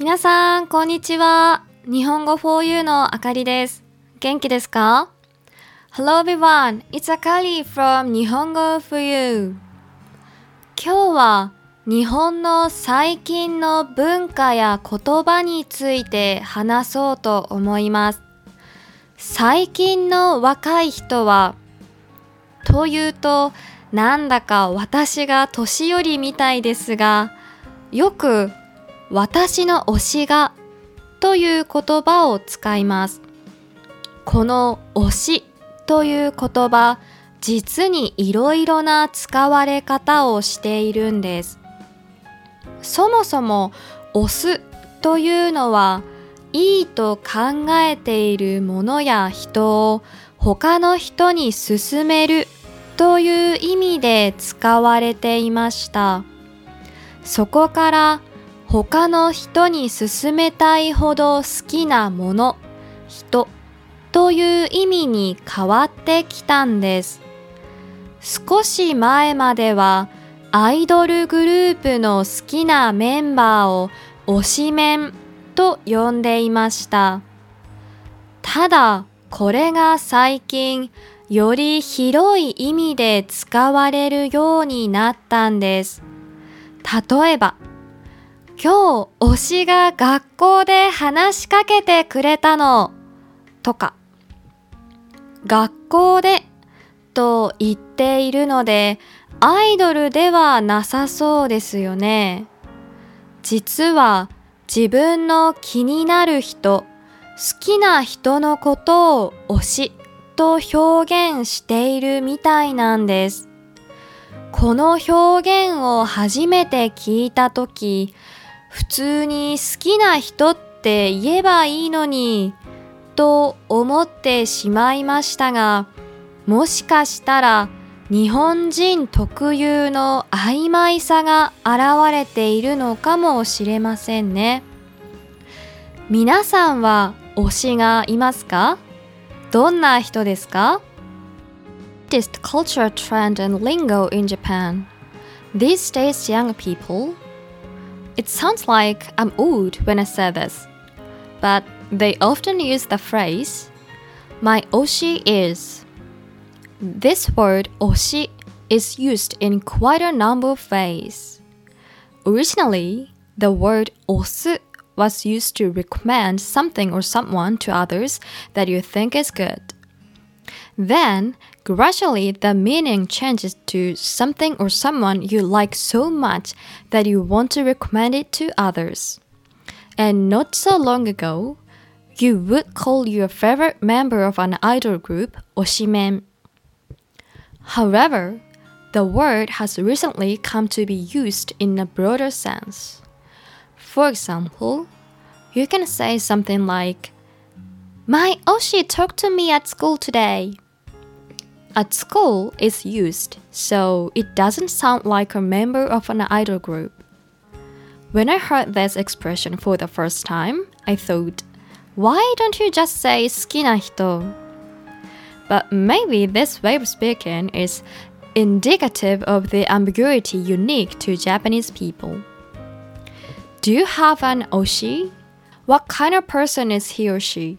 皆さん、こんにちは。日本語 4U のあかりです。元気ですか ?Hello everyone, it's Akari from 日本語 4U。今日は日本の最近の文化や言葉について話そうと思います。最近の若い人は、というと、なんだか私が年寄りみたいですが、よく私の推しがという言葉を使います。この推しという言葉、実にいろいろな使われ方をしているんです。そもそも推すというのはいいと考えているものや人を他の人に勧めるという意味で使われていました。そこから他の人に勧めたいほど好きなもの、人という意味に変わってきたんです。少し前まではアイドルグループの好きなメンバーを推しメンと呼んでいました。ただ、これが最近より広い意味で使われるようになったんです。例えば、今日推しが学校で話しかけてくれたのとか、学校でと言っているので、アイドルではなさそうですよね。実は自分の気になる人、好きな人のことを推しと表現しているみたいなんです。この表現を初めて聞いたとき、普通に好きな人って言えばいいのに、と思ってしまいましたが、もしかしたら日本人特有の曖昧さが現れているのかもしれませんね。皆さんは推しがいますか？どんな人ですか？Latest culture trend and lingo in Japan. These days, young people. It sounds like I'm old when I say this, but they often use the phrase, my oshi is. This word oshi is used in quite a number of ways. Originally, the word osu was used to recommend something or someone to others that you think is good. Then, gradually, the meaning changes to something or someone you like so much that you want to recommend it to others. And not so long ago, you would call your favorite member of an idol group Oshimen. However, the word has recently come to be used in a broader sense. For example, you can say something like, My Oshi talked to me at school today. At school is used, so it doesn't sound like a member of an idol group. When I heard this expression for the first time, I thought, why don't you just say 好きな人? But maybe this way of speaking is indicative of the ambiguity unique to Japanese people. Do you have an oshi? What kind of person is he or she?